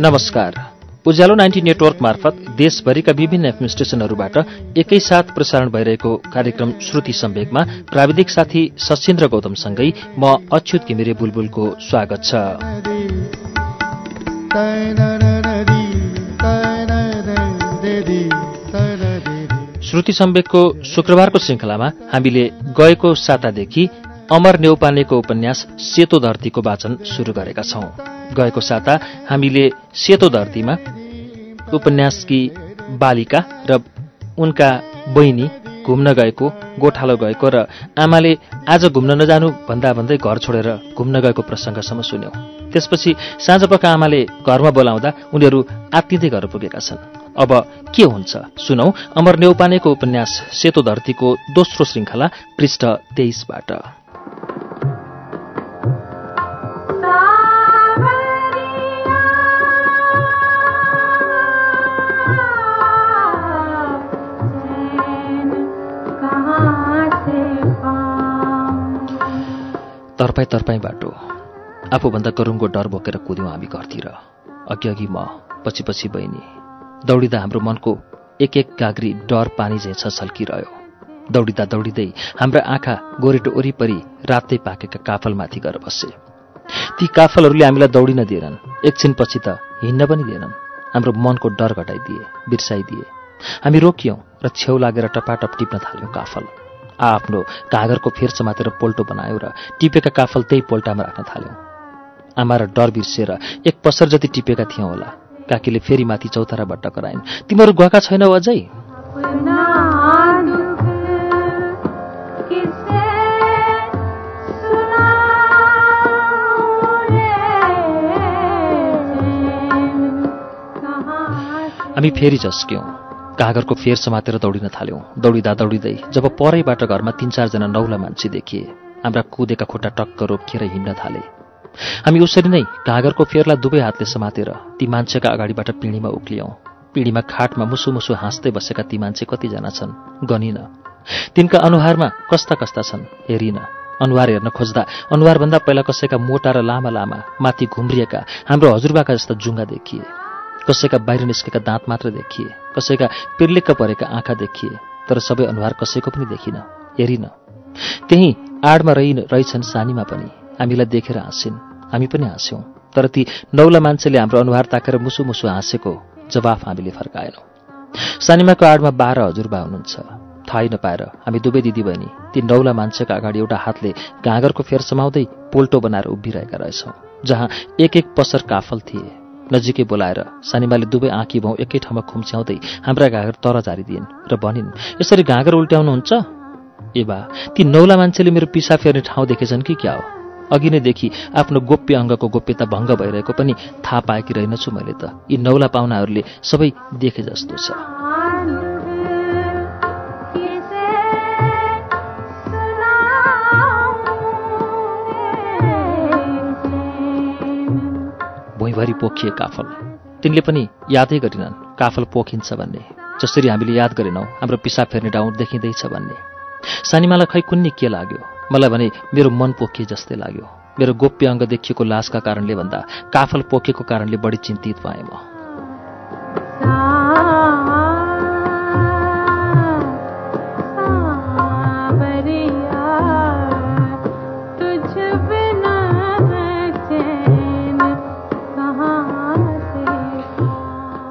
नमस्कार। उज्यालो ninety network मार्फत देशभरिका विभिन्न एफएम स्टेशनहरूबाट एकैसाथ प्रसारण भइरहेको कार्यक्रम श्रुति सम्वेकमा प्राविधिक साथी सशिन्द्र गौतमसँगै म अच्युत घिमिरे बुलबुलको स्वागत छ। श्रुति सम्वेकको शुक्रबारको श्रृङ्खलामा हामीले गएको सातादेखि अमर नेौपानेको उपन्यास सेतो धरतीको वाचन सुरु गरेका छौं। गएको साता हामीले सेतो धरतीमा उपन्यासकी बालिका र उनका बहिनी घुम्न गएको गोठालो गएको र आमाले आज घुम्न नजानु भन्दा भन्दै घर छोडेर घुम्न गएको प्रसङ्गसम्म सुन्यौं। त्यसपछि साँझपख आमाले घरमा बोलाउँदा उनीहरू आत्तिँदै घर पुगेका छन्। अब के हुन्छ? सुनौ अमर नेौपानेको उपन्यास सेतो धरतीको दोस्रो श्रृङ्खला पृष्ठ तेइसबाट। तर्पाई तर्पाई बाटो। आफूभन्दा गरुङको डर बोकेर कुद्यौँ हामी घरतिर। अघि अघि म पछि पछि बहिनी दौडिँदा हाम्रो मनको एक एक गाग्री डर पानी झैँ छल्किरह्यो। दौडिँदा दौडिँदै हाम्रा आँखा गोरेटो वरिपरि रातै पाकेका काफलमाथि गएर बसे। ती काफलहरूले हामीलाई दौडिन दिएनन्। एकछिनपछि त हिँड्न पनि दिएनन्। हाम्रो मनको डर घटाइदिए बिर्साइदिए। हामी रोकियौँ र छेउ लागेर टपाटप टिप्न थाल्यौँ काफल। आफ्नो कागरको फेर समातेर पोल्टो बनायौँ र टिपेका काफल त्यही पोल्टामा राख्न थाल्यौँ। आमा र डर बिर्सिएर एक पसर जति टिपेका थियौँ होला काकीले फेरि माथि चौतारा बट्ट कराइन् तिमीहरू गएका छैनौ अझै? हामी फेरि झस्क्यौँ। कागरको फेर समातेर दौडिन थाल्यौँ। दौडिँदा दौडिँदै जब परैबाट घरमा तिन चारजना नौला मान्छे देखिए हाम्रा कुदेका खुट्टा टक्क रोकिएर हिँड्न थाले। हामी उसरी नै कागरको फेरलाई दुवै हातले समातेर ती मान्छेका अगाडिबाट पिँढीमा उक्लियौँ। पिँढीमा खाटमा मुसु मुसु हाँस्दै बसेका ती मान्छे कतिजना छन्? गनिन। तिनका अनुहारमा कस्ता कस्ता छन्? हेरिन। अनुहार हेर्न खोज्दा अनुहारभन्दा पहिला कसैका मोटा र लामा लामा माथि घुम्रिएका हाम्रो हजुरबाका जस्ता जुङ्गा देखिए। कसैका बाहिर निस्केका दाँत मात्र देखिए कसैका पिर्लिक्क परेका आँखा देखिए तर सबै अनुहार कसैको पनि देखिन हेरिन। त्यही आडमा रहि रहेछन् सानीमा पनि। हामीलाई देखेर हाँसिन्। हामी पनि हाँस्यौँ। तर ती नौला मान्छेले हाम्रो अनुहार ताकेर मुसु मुसु हाँसेको जवाफ हामीले फर्काएनौँ। सानीमाको आडमा बाह्र हजुरबा हुनुहुन्छ। थाहै नपाएर हामी दुवै दिदीबहिनी ती नौला मान्छेका अगाडि एउटा हातले गाँगरको फेर समाउँदै पोल्टो बनाएर उभिरहेका रहेछौँ जहाँ एक एक पसर काफल थिए। नजिकै बोलाएर सानिमाले दुवै आँखी भाउ एकै ठाउँमा खुम्च्याउँदै हाम्रा घाँगर तर झारिदिइन् र भनिन् यसरी घाँगर उल्ट्याउनुहुन्छ? ए बा ती नौला मान्छेले मेरो पिसा फेर्ने ठाउँ देखेछन् कि क्या हो? अघि नै देखि आफ्नो गोप्य अङ्गको गोप्यता भङ्ग भइरहेको पनि थाहा पाएकी रहेनछु मैले त। यी नौला पाहुनाहरूले सबै देखे जस्तो छ। भुइँभरि पोखिए काफल। तिनले पनि यादै गरिनन् काफल पोखिन्छ भन्ने। जसरी हामीले याद गरेनौँ हाम्रो पिसाब फेर्ने डाउँ देखिँदैछ भन्ने। सानीमालाई खै कुन्नी के लाग्यो? मलाई भने मेरो मन पोखिए जस्तै लाग्यो। मेरो गोप्य अङ्ग देखिएको लासका कारणले भन्दा काफल पोखेको कारणले बढी चिन्तित भएँ म।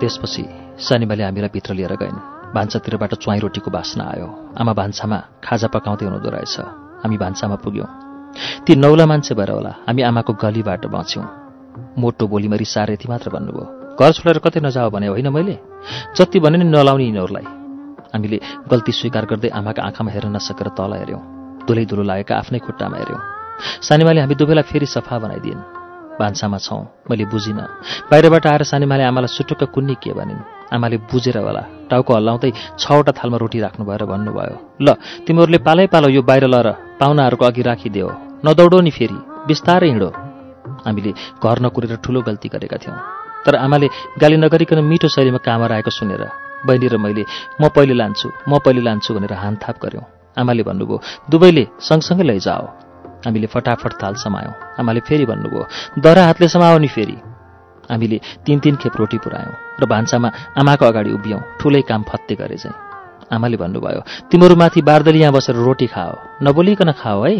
त्यसपछि सानिमाले हामीलाई भित्र लिएर गइन्। भान्सातिरबाट च्वाइ रोटीको बास्ना आयो। आमा भान्सामा खाजा पकाउँदै हुनुहुँदो रहेछ। हामी भान्सामा पुग्यौँ। ती नौला मान्छे भएर होला हामी आमाको गलीबाट बाँच्यौँ। मोटो बोलीमा रिसाएर यति मात्र भन्नुभयो। घर छोडेर कतै नजाऊ भने होइन मैले? जति भने नि नलाउने यिनीहरूलाई। हामीले गल्ती स्वीकार गर्दै आमाका आँखामा हेर्न नसकेर तल हेऱ्यौँ। धुलै धुलो लागेका आफ्नै खुट्टामा हेऱ्यौँ। सानीमाले हामी दुवैलाई फेरि सफा बनाइदिइन्। भान्सामा छौँ। मैले बुझिनँ। बाहिरबाट आएर सानीमाले आमालाई सुटुक्क कुन्नी के भनिन्? आमाले बुझेर होला। टाउको हल्लाउँदै छवटा थालमा रोटी राख्नु भएर भन्नुभयो ल तिमीहरूले पालै पालो यो बाहिर लर पाहुनाहरूको अघि राखिदेऊ। नदौडो नि फेरि। बिस्तारै हिँडो। हामीले घर नकुरेर ठुलो गल्ती गरेका थियौँ। तर आमाले गाली नगरिकन मिठो शैलीमा कामर आएको सुनेर बहिनी र मैले म पहिले लान्छु म पहिले लान्छु भनेर हानथाप गऱ्यौँ आमाले भन्नुभयो दुवैले सँगसँगै लैजाओ। हामीले फटाफट थाल समायौँ। आमाले फेरि भन्नुभयो दरा हातले समाओ नि फेरि। हामीले तिन तिन खेप रोटी पुऱ्यायौँ र भान्सामा आमाको अगाडि उभियौँ ठुलै काम फत्ते गरे चाहिँ आमाले भन्नुभयो तिमीहरू माथि बारदली यहाँ बसेर रोटी खाओ नबोलिकन खाओ है।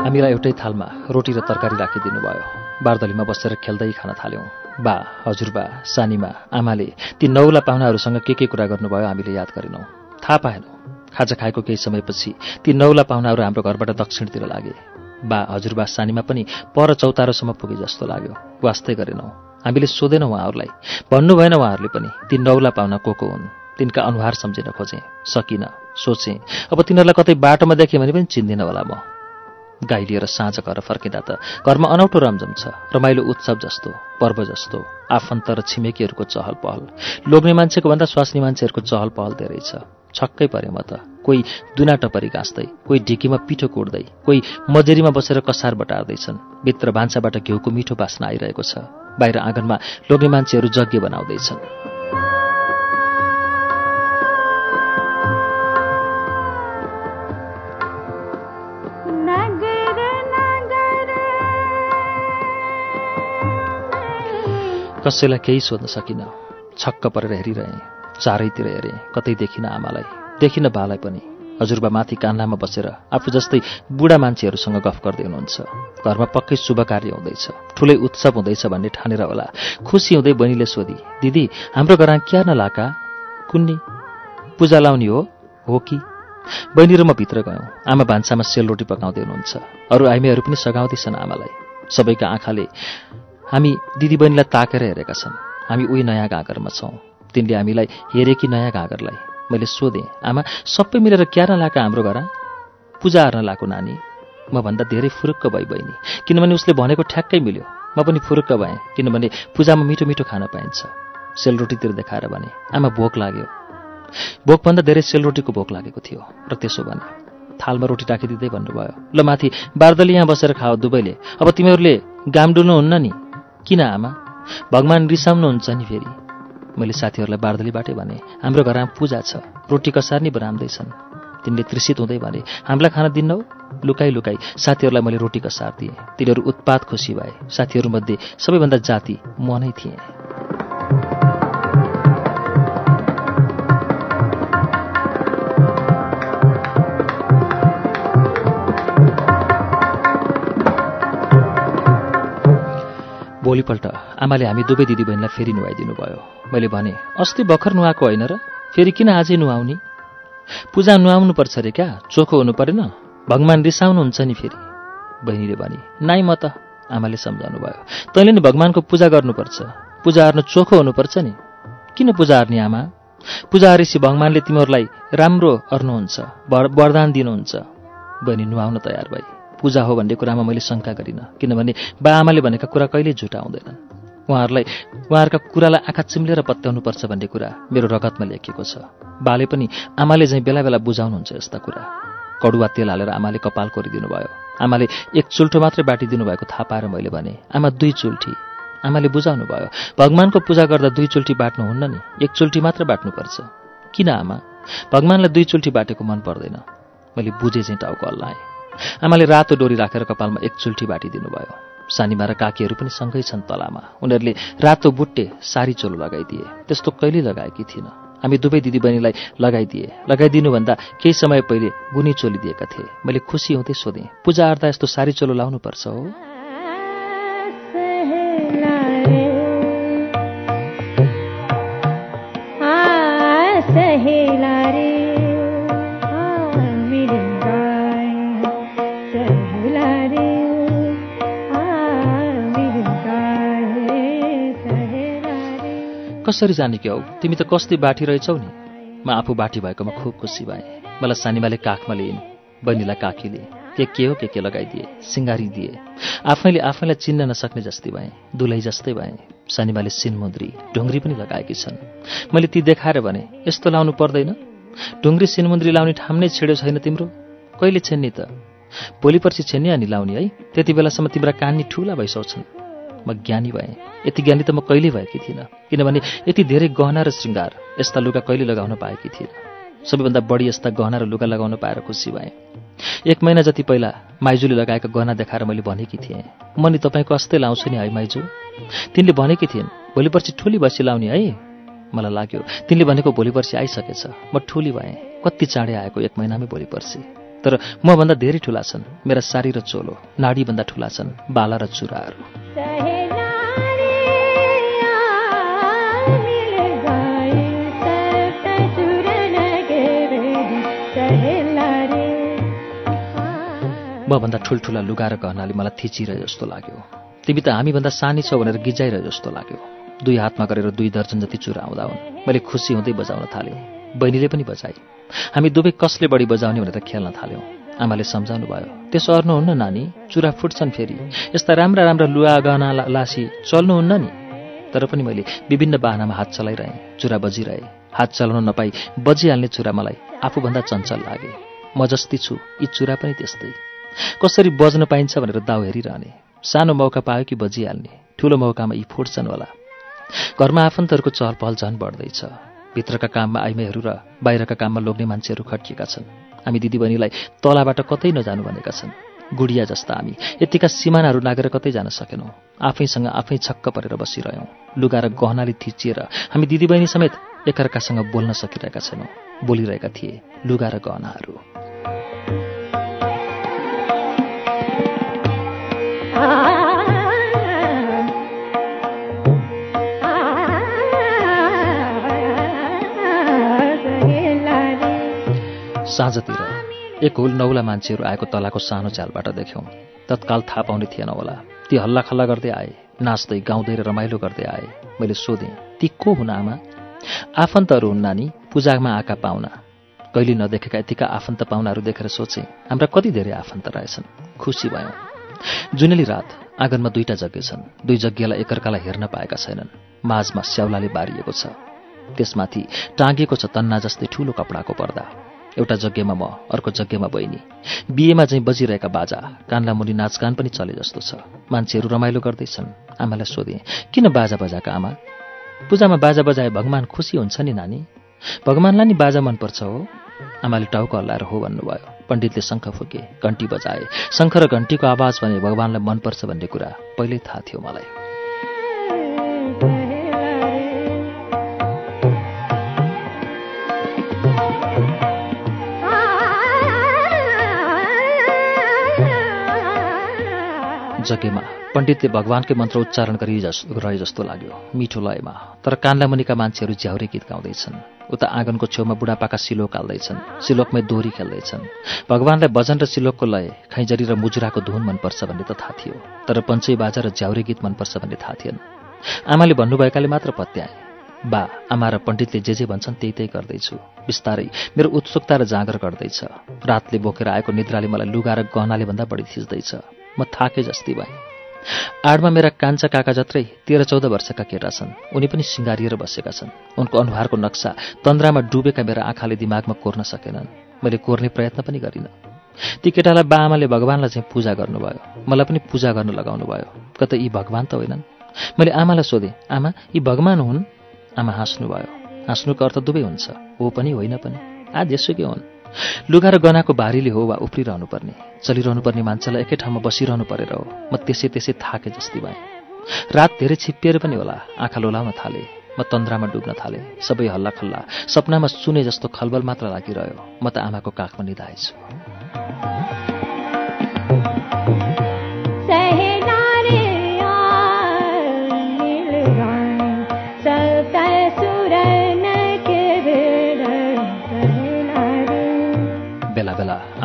हामीलाई एउटै थालमा रोटी र तरकारी राखिदिनु भयो बारदलीमा बसेर खेल्दै खान थाल्यौँ। बा हजुरबा सानीमा आमाले ती नौला पाहुनाहरूसँग के के कुरा गर्नुभयो हामीले याद गरेनौँ। थाहा पाएनौँ। खाजा खाएको केही समयपछि ती नौला पाहुनाहरू हाम्रो घरबाट दक्षिणतिर लागे। बा हजुरबा सानीमा पनि पर चौतारोसम्म पुगे जस्तो लाग्यो। वास्तै गरेनौँ। हामीले सोधेनौँ उहाँहरूलाई। भन्नु भएन उहाँहरूले पनि ती नौला पाहुना को को हुन्? तिनका अनुहार सम्झिन खोजेँ सकिनँ सोचेँ। अब तिनीहरूलाई कतै बाटोमा देखेँ भने पनि चिन्दिनँ होला म। गाई लिएर साँझ घर फर्किँदा त घरमा अनौठो रमझम छ रमाइलो उत्सव जस्तो पर्व जस्तो आफन्त र छिमेकीहरूको चहल पहल लोग्ने मान्छेको भन्दा स्वास्नी मान्छेहरूको चहल पहल धेरै छ। छक्कै परे म त कोही दुना टपरी गाँच्दै कोही ढिकीमा पिठो कोड्दै कोही मजेरीमा बसेर कसार बटार्दैछन्। भित्र भान्साबाट घिउको मिठो बास्ना आइरहेको छ। बाहिर आँगनमा लोग्ने मान्छेहरू यज्ञ बनाउँदैछन्। कसैलाई केही सोध्न सकिनँ। छक्क परेर हेरिरहेँ चारैतिर हेरेँ कतै देखिनँ आमालाई देखिनँ बालाई पनि। हजुरबा माथि कान्लामा बसेर आफू जस्तै बुढा मान्छेहरूसँग गफ गर्दै हुनुहुन्छ। घरमा पक्कै शुभ कार्य हुँदैछ ठुलै उत्सव हुँदैछ भन्ने ठानेर होला। खुसी हुँदै बहिनीले सोधी दिदी हाम्रो घरमा क्या नलाका? कुन्नी? पूजा लाउने हो? हो कि? बहिनी र म भित्र गयौँ। आमा भान्सामा सेलरोटी पकाउँदै हुनुहुन्छ। अरू आइमेहरू पनि सघाउँदैछन् आमालाई। सबैका आँखाले हामी दिदीबहिनीलाई ताकेर हेरेका छन्। हामी उही नयाँ घाँगरमा छौँ। तिनले हामीलाई हेरे कि नयाँ घाँगरलाई। मैले सोधेँ आमा सबै मिलेर क्या नलाएको हाम्रो घर पूजा हार्न लाएको नानी। म भन्दा धेरै फुरुक्क भई बहिनी। किनभने उसले भनेको ठ्याक्कै मिल्यो। म पनि फुरुक्क भएँ किनभने पूजामा मिठो मिठो खान पाइन्छ। सेलरोटीतिर देखाएर भने आमा भोक लाग्यो। भोकभन्दा धेरै सेलरोटीको भोक लागेको थियो। र त्यसो भने थालमा रोटी राखिदिँदै भन्नुभयो ल माथि बारदली यहाँ बसेर खाओ दुवैले अब तिमीहरूले गाम डुल्नुहुन्न नि। किन आमा? भगवान् रिसाउनुहुन्छ नि फेरि। मैले साथीहरूलाई बार्दलीबाटै भने हाम्रो घरमा पूजा छ रोटी कसार नि बनाउँदैछन् तिनले त्रिसित हुँदै भने हामीलाई खाना दिन्नौ? लुकाई लुकाई साथीहरूलाई मैले रोटी कसार दिएँ। तिनीहरू उत्पात खुसी भए। साथीहरूमध्ये सबैभन्दा जाति म नै थिएँ। भोलिपल्ट आमाले हामी दुवै दिदीबहिनीलाई फेरि नुहाइदिनु भयो मैले भने अस्ति भर्खर नुहाएको होइन र? फेरि किन आजै नुहाउने? पूजा नुहाउनुपर्छ अरे क्या चोखो हुनु परेन? भगवान् रिसाउनुहुन्छ नि फेरि। बहिनीले भने नाइ म त। आमाले सम्झाउनु भयो तैँले नि भगवान्को पूजा गर्नुपर्छ। पूजा हार्नु चोखो हुनुपर्छ नि। किन पूजा हार्ने आमा? पूजा हारेसी भगवान्ले तिमीहरूलाई राम्रो अर्नुहुन्छ वरदान दिनुहुन्छ। बहिनी नुहाउन तयार भए पूजा हो भन्ने कुरामा मैले शङ्का गरिनँ। किनभने बा आमाले भनेका कुरा कहिल्यै झुटा हुँदैनन्। उहाँहरूलाई उहाँहरूका कुरालाई आँखा चिम्लेर पत्याउनुपर्छ भन्ने कुरा मेरो रगतमा लेखिएको छ। बाले पनि आमाले झैँ बेला बेला बुझाउनुहुन्छ यस्ता कुरा। कडुवा तेल हालेर आमाले कपाल कोरिदिनु भयो। आमाले एक चुल्ठो मात्रै बाटिदिनु भएको थाहा पाएर मैले भने आमा दुई चुल्ठी। आमाले बुझाउनु भयो भगवान्को पूजा गर्दा दुई चुल्ठी बाट्नुहुन्न नि? एक चुल्ठी मात्र बाट्नुपर्छ। किन आमा? भगवान्लाई दुई चुल्ठी बाटेको मन पर्दैन। मैले बुझे चाहिँ टाउको हल्लाएँ आमाले रातो डोरी राखेर कपालमा एक चुल्ठी बाटिदिनु भयो सानीमा र काकीहरू पनि सँगै छन् तलामा। उनीहरूले रातो बुट्टे सारी चोलो लगाइदिए। त्यस्तो कहिल्यै लगाएकी थिइन। हामी दुवै दिदीबहिनीलाई लगाइदिए। लगाइदिनुभन्दा केही समय पहिले गुनी चोली दिएका थिए। मैले खुसी हुँदै सोधेँ पूजा आर्दा यस्तो सारी चोलो लाउनुपर्छ हो? कसरी जाने क्या हौ तिमी त कस्तै बाठी रहेछौ नि। म आफू बाठी भएकोमा खुब खुसी भएँ। मलाई सानीमाले काखमा लिइन् बहिनीलाई काखीले के के हो के के लगाइदिए सिङ्गारी दिए। आफैले आफैलाई चिन्न नसक्ने जस्तै भएँ दुलै जस्तै भएँ। सानीमाले सिनमुद्री ढुङ्ग्री पनि लगाएकी छन्। मैले ती देखाएर भने यस्तो लाउनु पर्दैन। ढुङ्ग्री सिनमुद्री लाउने ठाम नै छेड्यो छैन तिम्रो। कहिले छेन्नी त? भोलि पर्सि छेन्ने अनि लाउने है। त्यति बेलासम्म तिम्रा कान्नी ठुला भइसक्छन्। म ज्ञानी भएँ। यति ज्ञानी त म कहिल्यै भएकी थिइनँ। किनभने यति धेरै गहना र श्रृङ्गार यस्ता लुगा कहिले लगाउन पाएकी थिइनँ। सबैभन्दा बढी यस्ता गहना र लुगा लगाउन पाएर खुसी भएँ। एक महिना जति पहिला माइजूले लगाएका गहना देखाएर मैले भनेकी थिएँ म नि तपाईँको अस्ते लाउँछु नि है माइजू। तिनले भनेकी थिइन् भोलि पर्सि ठुली बसी लाउने है। मलाई लाग्यो तिनले भनेको भोलि पर्सि आइसकेछ। म ठुली भएँ। कति चाँडै आएको एक महिनामै भोलि पर्सि तर मभन्दा धेरै ठुला छन्। मेरा सारी र चोलो नाडीभन्दा ठुला छन् बाला र चुराहरू। मभन्दा ठुल्ठुला लुगा र गहनाले मलाई थिचिरहे जस्तो लाग्यो। तिमी त हामीभन्दा सानी छौ भनेर गिजाइरहे जस्तो लाग्यो। दुई हातमा गरेर दुई दर्जन जति चुरा आउँदा हुन्। मैले खुसी हुँदै बजाउन थालेँ। बहिनीले पनि बजाए हामी दुवै कसले बढी बजाउने भनेर खेल्न थाल्यौँ। आमाले सम्झाउनु भयो त्यसो अर्नुहुन्न नानी चुरा फुट्छन् फेरि। यस्ता राम्रा राम्रा लुगा गहना लासी चल्नुहुन्न नि? तर पनि मैले विभिन्न बाहनामा हात चलाइरहेँ चुरा बजिरहे। हात चलाउन नपाई बजिहाल्ने चुरा मलाई आफूभन्दा चञ्चल लागे। म जस्ती छु यी चुरा पनि त्यस्तै। कसरी बज्न पाइन्छ भनेर दाउ हेरिरहने। सानो मौका पायो कि बजिहाल्ने। ठुलो मौकामा यी फुट्छन् होला। घरमा आफन्तहरूको चहल पहल झन् बढ्दैछ। भित्रका काममा आइमाईहरू र बाहिरका काममा लोग्ने मान्छेहरू खट्किएका छन्। हामी दिदीबहिनीलाई तलाबाट कतै नजानु भनेका छन्। गुडिया जस्ता हामी। यतिका सिमानाहरू नागेर कतै जान सकेनौँ। आफैसँग आफै छक्क परेर बसिरह्यौँ। लुगा र गहनाले थिचिएर हामी दिदीबहिनी समेत एकअर्कासँग बोल्न सकिरहेका छैनौँ। बोलिरहेका थिए लुगा र गहनाहरू। साँझतिर एक हुल नौला मान्छेहरू आएको तलाको सानो चालबाट देख्यौँ। तत्काल थाहा पाउने थिएन होला। ती हल्लाखल्ला गर्दै आए नाच्दै गाउँदै र रमाइलो गर्दै आए। मैले सोधेँ ती को हुन् आमा? आफन्तहरू हुन् नानी पूजामा आएका पाहुना कहिले नदेखेका यतिका आफन्त पाहुनाहरू देखेर सोचेँ हाम्रा कति धेरै आफन्त रहेछन्। खुसी भयौँ। जुनेली रात आँगनमा दुईटा जग्गे छन्। दुई जग्गेलाई एकअर्कालाई हेर्न पाएका छैनन्। माझमा स्याउलाले बारिएको छ। त्यसमाथि टाँगिएको छ तन्ना जस्तै ठूलो कपडाको पर्दा। एउटा जग्गेमा म अर्को जग्गेमा बहिनी। बिहेमा चाहिँ बजिरहेका बाजा कानला मुनि नाचगान पनि चले जस्तो छ। मान्छेहरू रमाइलो गर्दैछन्। आमालाई सोधेँ किन बाजा बजाएका आमा? पूजामा बाजा बजाए भगवान् खुसी हुन्छ नि नानी? भगवान्लाई नि बाजा मनपर्छ हो। आमाले टाउको हल्लाएर हो भन्नुभयो। पण्डितले शङ्ख फुके घन्टी बजाए। शङ्ख र घन्टीको आवाज भने भगवान्लाई मनपर्छ भन्ने कुरा पहिल्यै थाहा थियो मलाई। जग्गेमा पण्डितले भगवान्कै मन्त्र उच्चारण गरी रहे जस्तो लाग्यो। मिठो लयमा तर कान्ला मुनिका मान्छेहरू झ्याउरे गीत गाउँदैछन्। उता आँगनको छेउमा बुढापाका सिलोक हाल्दैछन् सिलोकमै दोहोरी खेल्दैछन्। भगवान्लाई भजन र सिलोकको लय खैजरी र मुजुराको धुन मनपर्छ भन्ने त थाहा थियो तर पञ्चै बाजा र झ्याउरे गीत मनपर्छ भन्ने थाहा थिएन। आमाले भन्नुभएकाले मात्र पत्याए बा आमा र पण्डितले जे जे भन्छन् त्यही त्यही गर्दैछु। बिस्तारै मेरो उत्सुकता र जाँगर गर्दैछ रातले बोकेर आएको निद्राले मलाई लुगा र गहनाले भन्दा बढी थिच्दैछ। म थाके जस्ती भएँ। आडमा मेरा कान्छा काका जत्रै तेह्र चौध वर्षका केटा छन्। उनी पनि सिँगारिएर बसेका छन्। उनको अनुहारको नक्सा तन्द्रामा डुबेका मेरा आँखाले दिमागमा कोर्न सकेनन्। मैले कोर्ने प्रयत्न पनि गरिनँ। ती केटालाई बा आमाले भगवान्लाई चाहिँ पूजा गर्नुभयो। मलाई पनि पूजा गर्न लगाउनु भयो कतै यी भगवान् त होइनन्। मैले आमालाई सोधेँ आमा यी भगवान् हुन्? आमा हाँस्नुभयो। हाँस्नुको अर्थ दुवै हुन्छ। हो पनि होइन पनि। आज यसुकै हुन्? लुगा र गनाको भारीले हो वा उफ्रिरहनु पर्ने चलिरहनु पर्ने मान्छेलाई एकै ठाउँमा बसिरहनु परेर हो। म त्यसै त्यसै थाके जस्तै भएँ। रात धेरै छिप्पिएर पनि होला आँखा लोलाउन थाले म तन्द्रामा डुब्न थालेँ सबै हल्ला खल्ला सपनामा सुने जस्तो खलबल मात्र लागिरह्यो। म त आमाको काखमा निधाएछु।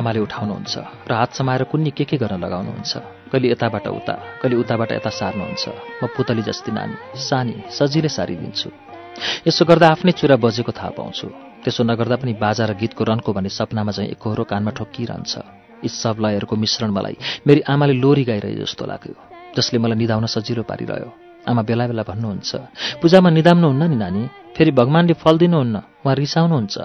आमाले उठाउनुहुन्छ र हात समाएर कुन्नी के के गर्न लगाउनुहुन्छ? कहिले यताबाट उता कहिले उताबाट यता सार्नुहुन्छ? म पुतली जस्ती नानी सानी सजिलै सारिदिन्छु। यसो गर्दा आफ्नै चुरा बजेको थाहा पाउँछु। त्यसो नगर्दा पनि बाजा र गीतको रनको भन्ने सपनामा चाहिँ एकहोरो कानमा ठोक्किरहन्छ। यी सब लयहरूको मिश्रण मलाई मेरी आमाले लोरी गाइरहे जस्तो लाग्यो जसले मलाई निधाउन सजिलो पारिरह्यो। आमा बेला बेला भन्नुहुन्छ पूजामा निधाम्नुहुन्न नि नानी? फेरि भगवान्ले फल दिनुहुन्न? उहाँ रिसाउनुहुन्छ?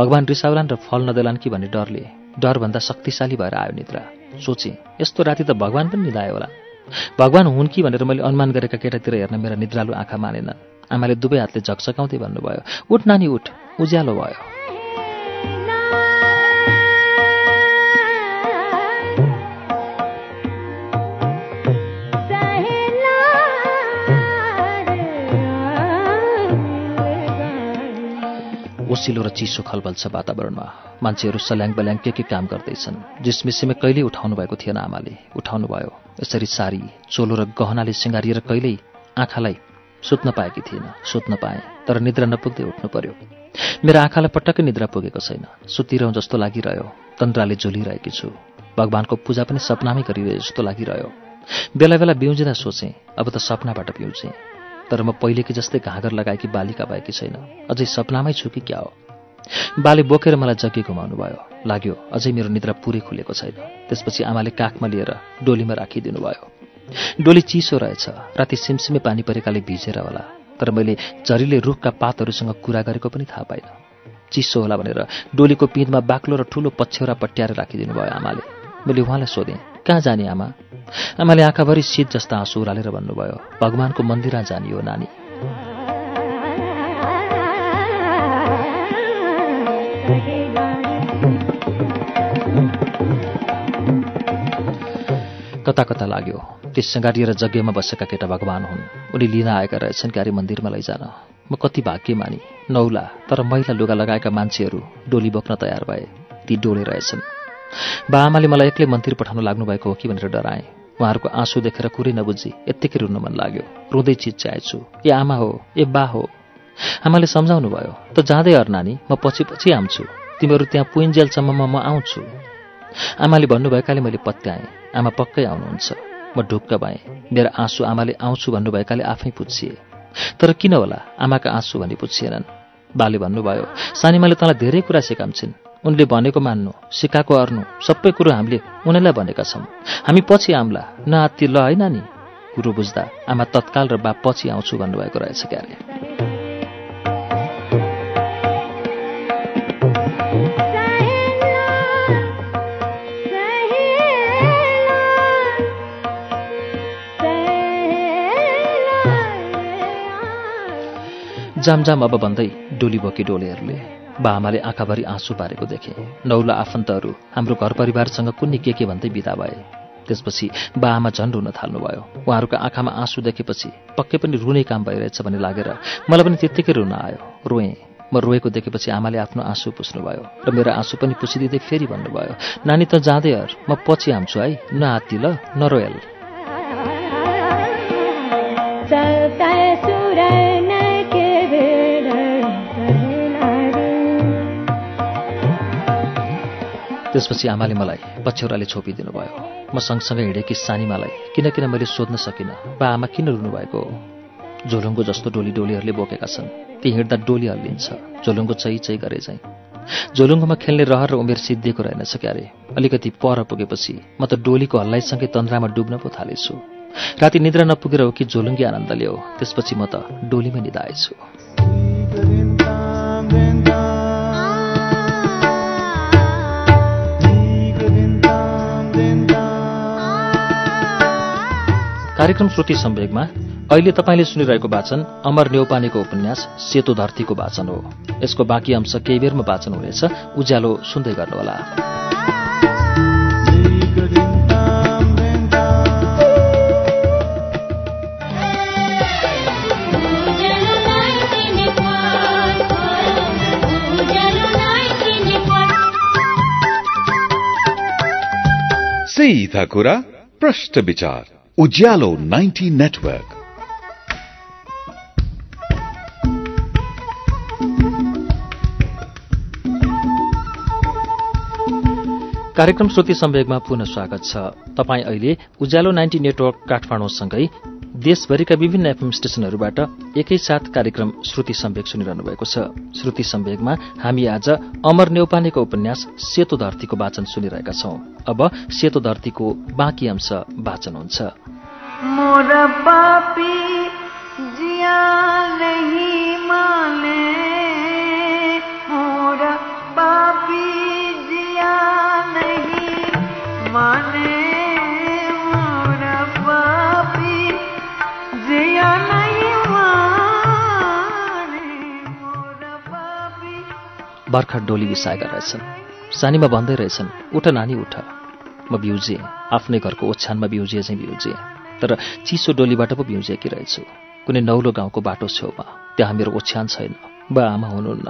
भगवान् रिसाउलान् र फल नदेलान् कि? भन्ने डरले। डरभन्दा शक्तिशाली भएर आयो निद्रा। सोचे यस्तो राति त भगवान् पनि निधायो होला। भगवान् हुन् कि भनेर मैले अनुमान गरेका केटातिर हेर्न मेरा निद्रालु आँखा मानेनन्। आमाले दुवै हातले झकसकाउँदै भन्नुभयो उठ नानी उठ उज्यालो भयो। ओसिलो र चिसो खलबल छ वातावरणमा। मान्छेहरू सल्याङ बल्याङ के के काम गर्दैछन्? जिसमिसीमा कहिल्यै उठाउनु भएको थिएन आमाले। उठाउनु भयो। यसरी सारी चोलो र गहनाले सिँगारिएर कहिल्यै आँखालाई सुत्न पाएकी थिएन। सुत्न पाएँ तर निद्रा नपुग्दै उठ्नु पर्यो। मेरो आँखालाई पटक्कै निद्रा पुगेको छैन। सुतिरहँ जस्तो लागिरह्यो। तन्द्राले झुलिरहेकी छु। भगवान्को पूजा पनि सपनामै गरिरहे जस्तो लागिरह्यो। बेला बेला बिउजिँदा सोचेँ अब त सपनाबाट बिउजेँ। तर म पहिलेकी जस्तै घाँगर लगाएकी बालिका भएकी छैन। अझै सपनामै छु कि क्या हो? बाले बोकेर मलाई जग्गी घुमाउनु भयो। लाग्यो अझै मेरो निद्रा पुरै खुलेको छैन। त्यसपछि आमाले काखमा लिएर डोलीमा राखिदिनु भयो। डोली चिसो रहेछ। राति सिमसिमे पानी परेकाले भिजेर होला। तर मैले झरीले रुखका पातहरूसँग कुरा गरेको पनि थाहा पाइनँ। चिसो होला भनेर डोलीको पिँधमा बाक्लो र ठुलो पछ्यौरा पट्याएर राखिदिनु भयो आमाले। मैले उहाँलाई सोधेँ कहाँ जाने आमा? आमाले आँखाभरि शीत जस्ता आँसु उरालेर भन्नुभयो भगवान्को मन्दिरमा जानियो नानी? कता कता लाग्यो। त्यस सङ्गारिएर जग्गेमा बसेका केटा भगवान् हुन्। उनी लिन आएका रहेछन् क्यारे मन्दिरमा लैजान। म कति भाग्यमानी नौला तर महिला लुगा लगाएका मान्छेहरू डोली बोक्न तयार भए। ती डोले रहेछन्। बा आमाले मलाई एक्लै मन्दिर पठाउन लाग्नुभएको हो कि भनेर डराएँ। उहाँहरूको आँसु देखेर कुरै नबुझी यत्तिकै रुन्न मन लाग्यो। रुँदै चिच्याएछु। ए आमा हो ए बा हो आमाले सम्झाउनु भयो त जाँदै अर नानी म पछि पछि आउँछु। तिमीहरू त्यहाँ पुइन्जेलसम्ममा म आउँछु आमाले भन्नुभएकाले मैले पत्याएँ। आमा पक्कै आउनुहुन्छ। म ढुक्क भएँ। मेरा आँसु आमाले आउँछु भन्नुभएकाले आफै पुच्छिए। तर किन होला? आमाका आँसु भनी पुच्छिएनन्। बाले भन्नुभयो सानीमाले तँलाई धेरै कुरा सिकाउँछिन्। उनले भनेको मान्नु सिकाएको अर्नु सबै कुरो हामीले उनीलाई भनेका छौँ। हामी पछि आम्ला नआत्ती ल है नानी कुरो बुझ्दा आमा तत्काल र बा पछि आउँछु भन्नुभएको रहेछ क्यारे। जामजाम अब भन्दै डोली बोकी डोलेहरूले बा आमाले आँखाभरि आँसु पारेको देखे। नौला आफन्तहरू हाम्रो घर परिवारसँग कुन्नी के के भन्दै बिदा भए। त्यसपछि बा आमा झन् रुन थाल्नुभयो। उहाँहरूको आँखामा आँसु देखेपछि पक्कै पनि रुने काम भइरहेछ भन्ने लागेर मलाई पनि त्यत्तिकै रुन आयो। रोएँ। म रोएको देखेपछि आमाले आफ्नो आँसु पुस्नुभयो र मेरो आँसु पनि पुछिदिँदै फेरि भन्नुभयो नानी त जाँदै हर। म पछि आउँछु है। नआत्ती ल नरोयल त्यसपछि आमाले मलाई पछ्यौराले छोपिदिनु भयो म सँगसँगै हिँडेकी सानीमालाई किन किन मैले सोध्न सकिनँ बा आमा किन रुनुभएको? हो झोलुङ्गो जस्तो डोली डोलीहरूले बोकेका छन्। ती हिँड्दा डोली हल्लिन्छ। झोलुङ्गो चै चै गरे चाहिँ झोलुङ्गोमा खेल्ने रहर र उमेर सिद्धिएको रहेनछ क्यारे। अलिकति पर पुगेपछि म त डोलीको हल्लाइसँगै तन्द्रामा डुब्न पो थालेछु। राति निद्रा नपुगेर हो कि झोलुङ्गी आनन्द लियो त्यसपछि म त डोलीमै निधाएछु। कार्यक्रम श्रुति सम्वेगमा अहिले तपाईँले सुनिरहेको वाचन अमर नेौपानेको उपन्यास सेतो धरतीको वाचन हो। यसको बाँकी अंश केही बेरमा वाचन हुनेछ। उज्यालो सुन्दै गर्नुहोला। सीधा कुरा प्रश्न विचार। उज्यालो 90 नेटवर्क। कार्यक्रम श्रुति सम्वेगमा पुनः स्वागत छ। तपाईँ अहिले उज्यालो नाइन्टी नेटवर्क काठमाडौँसँगै देशभरिका विभिन्न एफएम स्टेशनहरूबाट एकैसाथ कार्यक्रम श्रुति सम्वेग सुनिरहनु भएको छ। श्रुति सम्वेगमा हामी आज अमर नेौपानेको उपन्यास सेतो धरतीको वाचन सुनिरहेका छौं। अब सेतो धरतीको बाँकी अंश वाचन हुन्छ। माने। भर्खर डोली बिसाएका रहेछन्। सानीमा भन्दै रहेछन् उठ नानी उठ। म बिउजिएँ। आफ्नै घरको ओछ्यानमा बिउजिए चाहिँ बिउजिएँ। तर चिसो डोलीबाट पो बिउजिएकी रहेछु। कुनै नौलो गाउँको बाटो छेउमा। त्यहाँ मेरो ओछ्यान छैन। बा आमा हुनुहुन्न।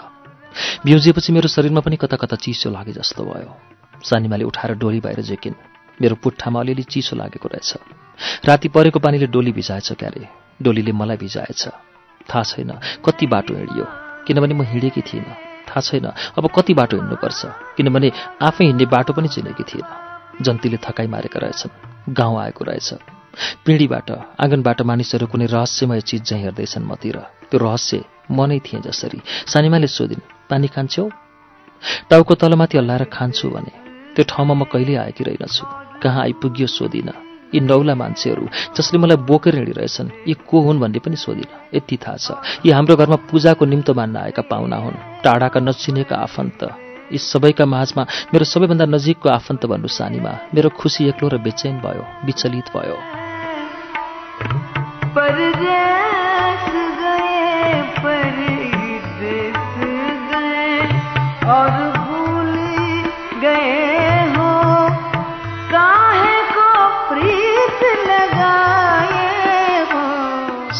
बिउजिएपछि मेरो शरीरमा पनि कता कता चिसो लागे जस्तो भयो। सानीमाले उठाएर डोली बाहिर जेकिन् मेरो पुट्ठामा अलिअलि चिसो लागेको रहेछ। राति परेको पानीले डोली भिजाएछ क्यारे। डोलीले मलाई भिजाएछ। थाहा छैन कति बाटो हिँडियो। किनभने म हिँडेकी थिइनँ। थाहा छैन। अब कति बाटो हिँड्नुपर्छ। किनभने आफै हिँड्ने बाटो पनि चिनेकी थिइनँ जन्तीले थकाइ मारेका रहेछन्। गाउँ आएको रहेछ। पिँढीबाट आँगनबाट मानिसहरू कुनै रहस्यमय चिज चाहिँ हेर्दैछन् मतिर। त्यो रहस्य म नै थिएँ जसरी। सानीमाले सोधिन् पानी खान्छौ? टाउको तलमाथि हल्लाएर खान्छु भने। त्यो ठाउँमा म कहिल्यै आएकी रहेनछु। कहाँ आइपुग्यो सोधिनँ। यी नौला मान्छेहरू जसले मलाई बोकेर हिँडिरहेछन् यी को हुन् भन्ने पनि सोधिनँ यति थाहा छ यी हाम्रो घरमा पूजाको निम्तो मान्न आएका पाहुना हुन्। टाढाका नचिनेका आफन्त। यी सबैका माझमा मेरो सबैभन्दा नजिकको आफन्त भन्नु सानीमा मेरो खुसी एक्लो र बेचैन भयो विचलित भयो। और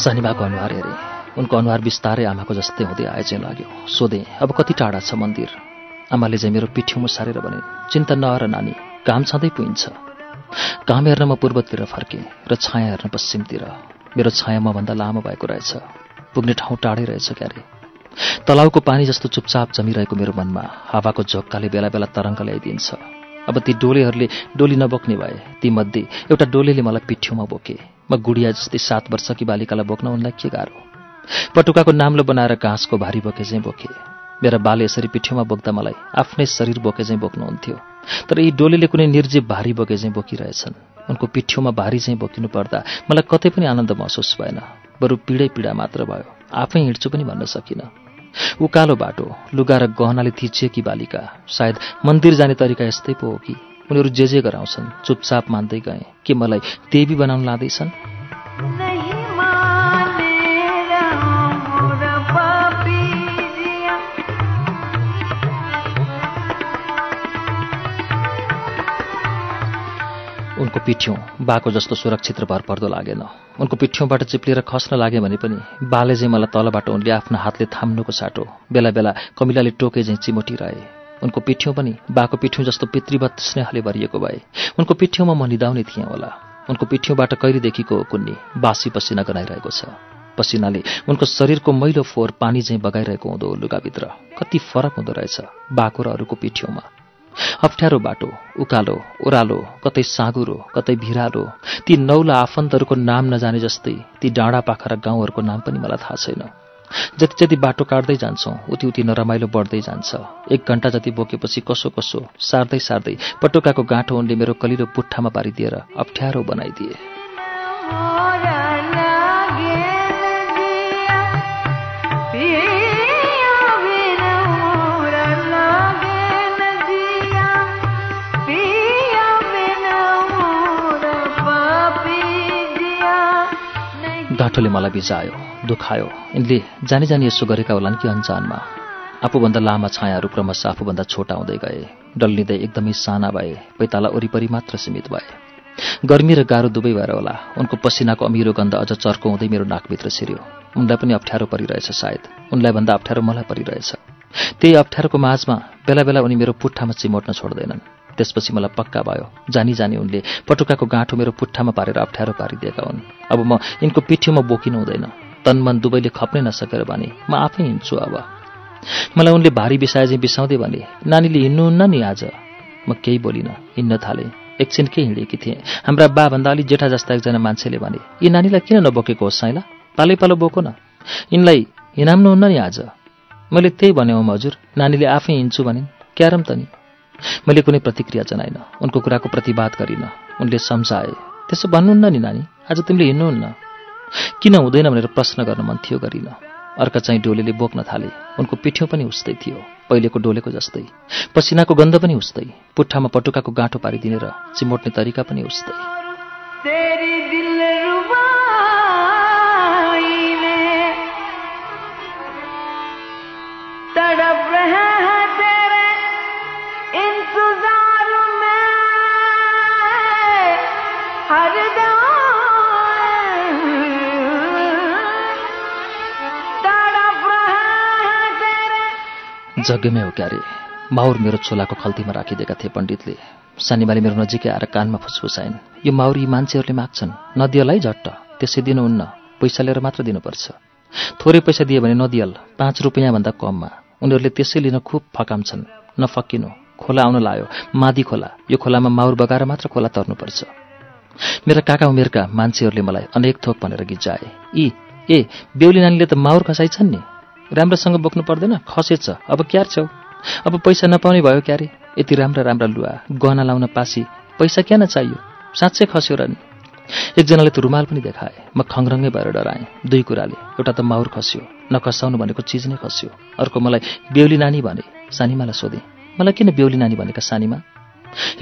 सानीमाको अनुहार हेरेँ। उनको अनुहार बिस्तारै आमाको जस्तै हुँदै आए चाहिँ लाग्यो। सोधेँ अब कति टाढा छ मन्दिर? आमाले चाहिँ मेरो पिठ्यौँ सारेर भनिन् चिन्ता नहर नानी घाम छँदै पुइन्छ घाम हेर्न म पूर्वतिर फर्केँ र छाया हेर्न पश्चिमतिर। मेरो छाया मभन्दा लामो भएको रहेछ। पुग्ने ठाउँ टाढै रहेछ क्यारे। तलाउको पानी जस्तो चुपचाप जमिरहेको मेरो मनमा हावाको झोक्काले बेला बेला तरङ्ग ल्याइदिन्छ। अब ती डोलेहरूले डोली नबोक्ने भए तीमध्ये एउटा डोलेले मलाई पिठ्यौमा बोके। म गुडिया जस्तै सात वर्षकी बालिकालाई बोक्न उनलाई के गाह्रो? पटुकाको नाम्लो बनाएर घाँसको भारी बोके चाहिँ बोके। मेरा बाले यसरी पिठ्यौमा बोक्दा मलाई आफ्नै शरीर बोके चाहिँ बोक्नुहुन्थ्यो। तर यी डोलेले कुनै निर्जीव भारी बोके चाहिँ बोकिरहेछन्। उनको पिठ्यौमा भारी चाहिँ बोकिनु पर्दा मलाई कतै पनि आनन्द महसुस भएन। बरु पीडै पीडा मात्र भयो। आफै हिँड्छु पनि भन्न सकिनँ। उकालो बाटो लुगा र गहनाले थिचिएकी बालिका? सायद मन्दिर जाने तरिका यस्तै पो हो कि। उनीहरू जे जे गराउँछन् चुपचाप मान्दै गए। के मलाई देवी बनाउन लाँदैछन्? उनको पिठ्यौँ बाको जस्तो सुरक्षित र भरपर्दो लागेन। उनको पिठ्यौँबाट चिप्लिएर खस्न लागे भने पनि बाले चाहिँ मलाई तलबाट उनले आफ्नो हातले थाम्नुको साटो बेला बेला कमिलाले टोके चाहिँ चिमोटिरहे। उनको पिठ्यौँ पनि बाको पिठ्यौँ जस्तो पितृवत स्नेहले भरिएको भए। उनको पिठ्यौँमा म निदाउने थिएँ होला। उनको पिठ्यौँबाट कहिलेदेखिको कुन्नी बासी पसिना गनाइरहेको छ। पसिनाले उनको शरीरको मैलो फोहोर पानी चाहिँ बगाइरहेको हुँदो लुगाभित्र। कति फरक हुँदो रहेछ बाको र अरूको पिठ्यौँमा अप्ठ्यारो बाटो उकालो ओह्रालो कतै साँगुरो कतै भिरालो। ती नौला आफन्तहरूको नाम नजाने जस्तै ती डाँडा पाखा र गाउँहरूको नाम पनि मलाई थाहा छैन। जति जति बाटो काट्दै जान्छौँ उति उति नरमाइलो बढ्दै जान्छ। एक घन्टा जति बोकेपछि कसो कसो सार्दै सार्दै पटुकाको गाँठो उनले मेरो कलिलो पुट्ठामा पारिदिएर अप्ठ्यारो बनाइदिए। गाँठोले मलाई बिजायो दुखायो। यिनले जानी जानी यसो गरेका होलान् कि अनजानमा? आफूभन्दा लामा छायाहरू क्रमशः आफूभन्दा छोटा हुँदै गए। डल्लिँदै एकदमै साना भए पैताला वरिपरि मात्र सीमित भए। गर्मी र गाह्रो दुवै भएर होला। उनको पसिनाको अमिरो गन्ध अझ चर्को हुँदै मेरो नाकभित्र छिर्यो उनलाई पनि अप्ठ्यारो परिरहेछ सायद। उनलाई भन्दा अप्ठ्यारो मलाई परिरहेछ। त्यही अप्ठ्यारोको माझमा बेला बेला उनी मेरो पुट्ठामा चिमोट्न छोड्दैनन्। त्यसपछि मलाई पक्का भयो। जानी जानी उनले पटुकाको गाँठो मेरो पुट्ठामा पारेर अप्ठ्यारो पारिदिएका हुन्। अब म यिनको पिठ्यौमा बोकिनु हुँदैन। तन मन दुवैले खप्नै नसकेर भने म आफै हिँड्छु अब। मलाई उनले भारी बिसाए चाहिँ बिसाउँदै भने नानीले हिँड्नुहुन्न नि आज? म केही बोलिनँ हिँड्न थालेँ। एकछिन के हिँडेकी थिएँ? हाम्रा बाभन्दा अलिक जेठा जस्ता एकजना मान्छेले भने यी नानीलाई किन नबोकेको होस् साइला? पालै पालो बोको न। यिनलाई हिँडाम्नुहुन्न नि आज? मैले त्यही भने हजुर नानीले आफै हिँड्छु भनिन्। क्यारम त नि। मैले कुनै प्रतिक्रिया जनाइन। उनको कुराको प्रतिवाद गरिनँ। उनले सम्झाए। त्यसो भन्नुहुन्न नि नानी आज तिमीले हिँड्नुहुन्न। किन हुँदैन भनेर प्रश्न गर्न मन थियो गरिनँ। अर्का चाहिँ डोलेले बोक्न थाले। उनको पिठ्यौँ पनि उस्तै थियो। पहिलेको डोलेको जस्तै। पसिनाको गन्ध पनि उस्तै। पुट्ठामा पटुकाको गाँठो पारिदिने र चिमोट्ने तरिका पनि उस्तै। जग्गमै हो क्यारे। माउर मेरो छोलाको खल्तीमा राखिदिएका थिए पण्डितले। सानीमाले मेरो नजिकै आएर कानमा फुसफुसाइन्। यो माउर यी मान्छेहरूले माग्छन्। नदियलै झट्ट। त्यसै दिनुहुन्न। पैसा लिएर मात्र दिनुपर्छ। थोरै पैसा दिए भने नदियल। पाँच रुपियाँभन्दा कममा। उनीहरूले त्यसै लिन खुब फकाम्छन्। नफकिनु। खोला आउन लायो। मादी खोला। यो खोलामा माउर बगाएर मात्र खोला तर्नुपर्छ। मेरा काका उमेरका मान्छेहरूले मलाई अनेक थोक भनेर गिजाए यी ए बेहुली नानीले त माउर खसाइछन् नि? राम्रोसँग बोक्नु पर्दैन। खसेछ। अब क्यार छौ? अब पैसा नपाउने भयो क्यारे? यति राम्रा राम्रा लुवा गहना लाउन पासी पैसा किन चाहियो? साँच्चै खस्यो र नि। एकजनाले त रुमाल पनि देखाए। म खङरङ्गै भएर डराएँ। दुई कुराले। एउटा त माउर खस्यो। नखसाउनु भनेको चिज नै खस्यो। अर्को मलाई बेहुली नानी भने सानीमालाई सोधेँ। मलाई किन बेहुली नानी भनेका सानीमा?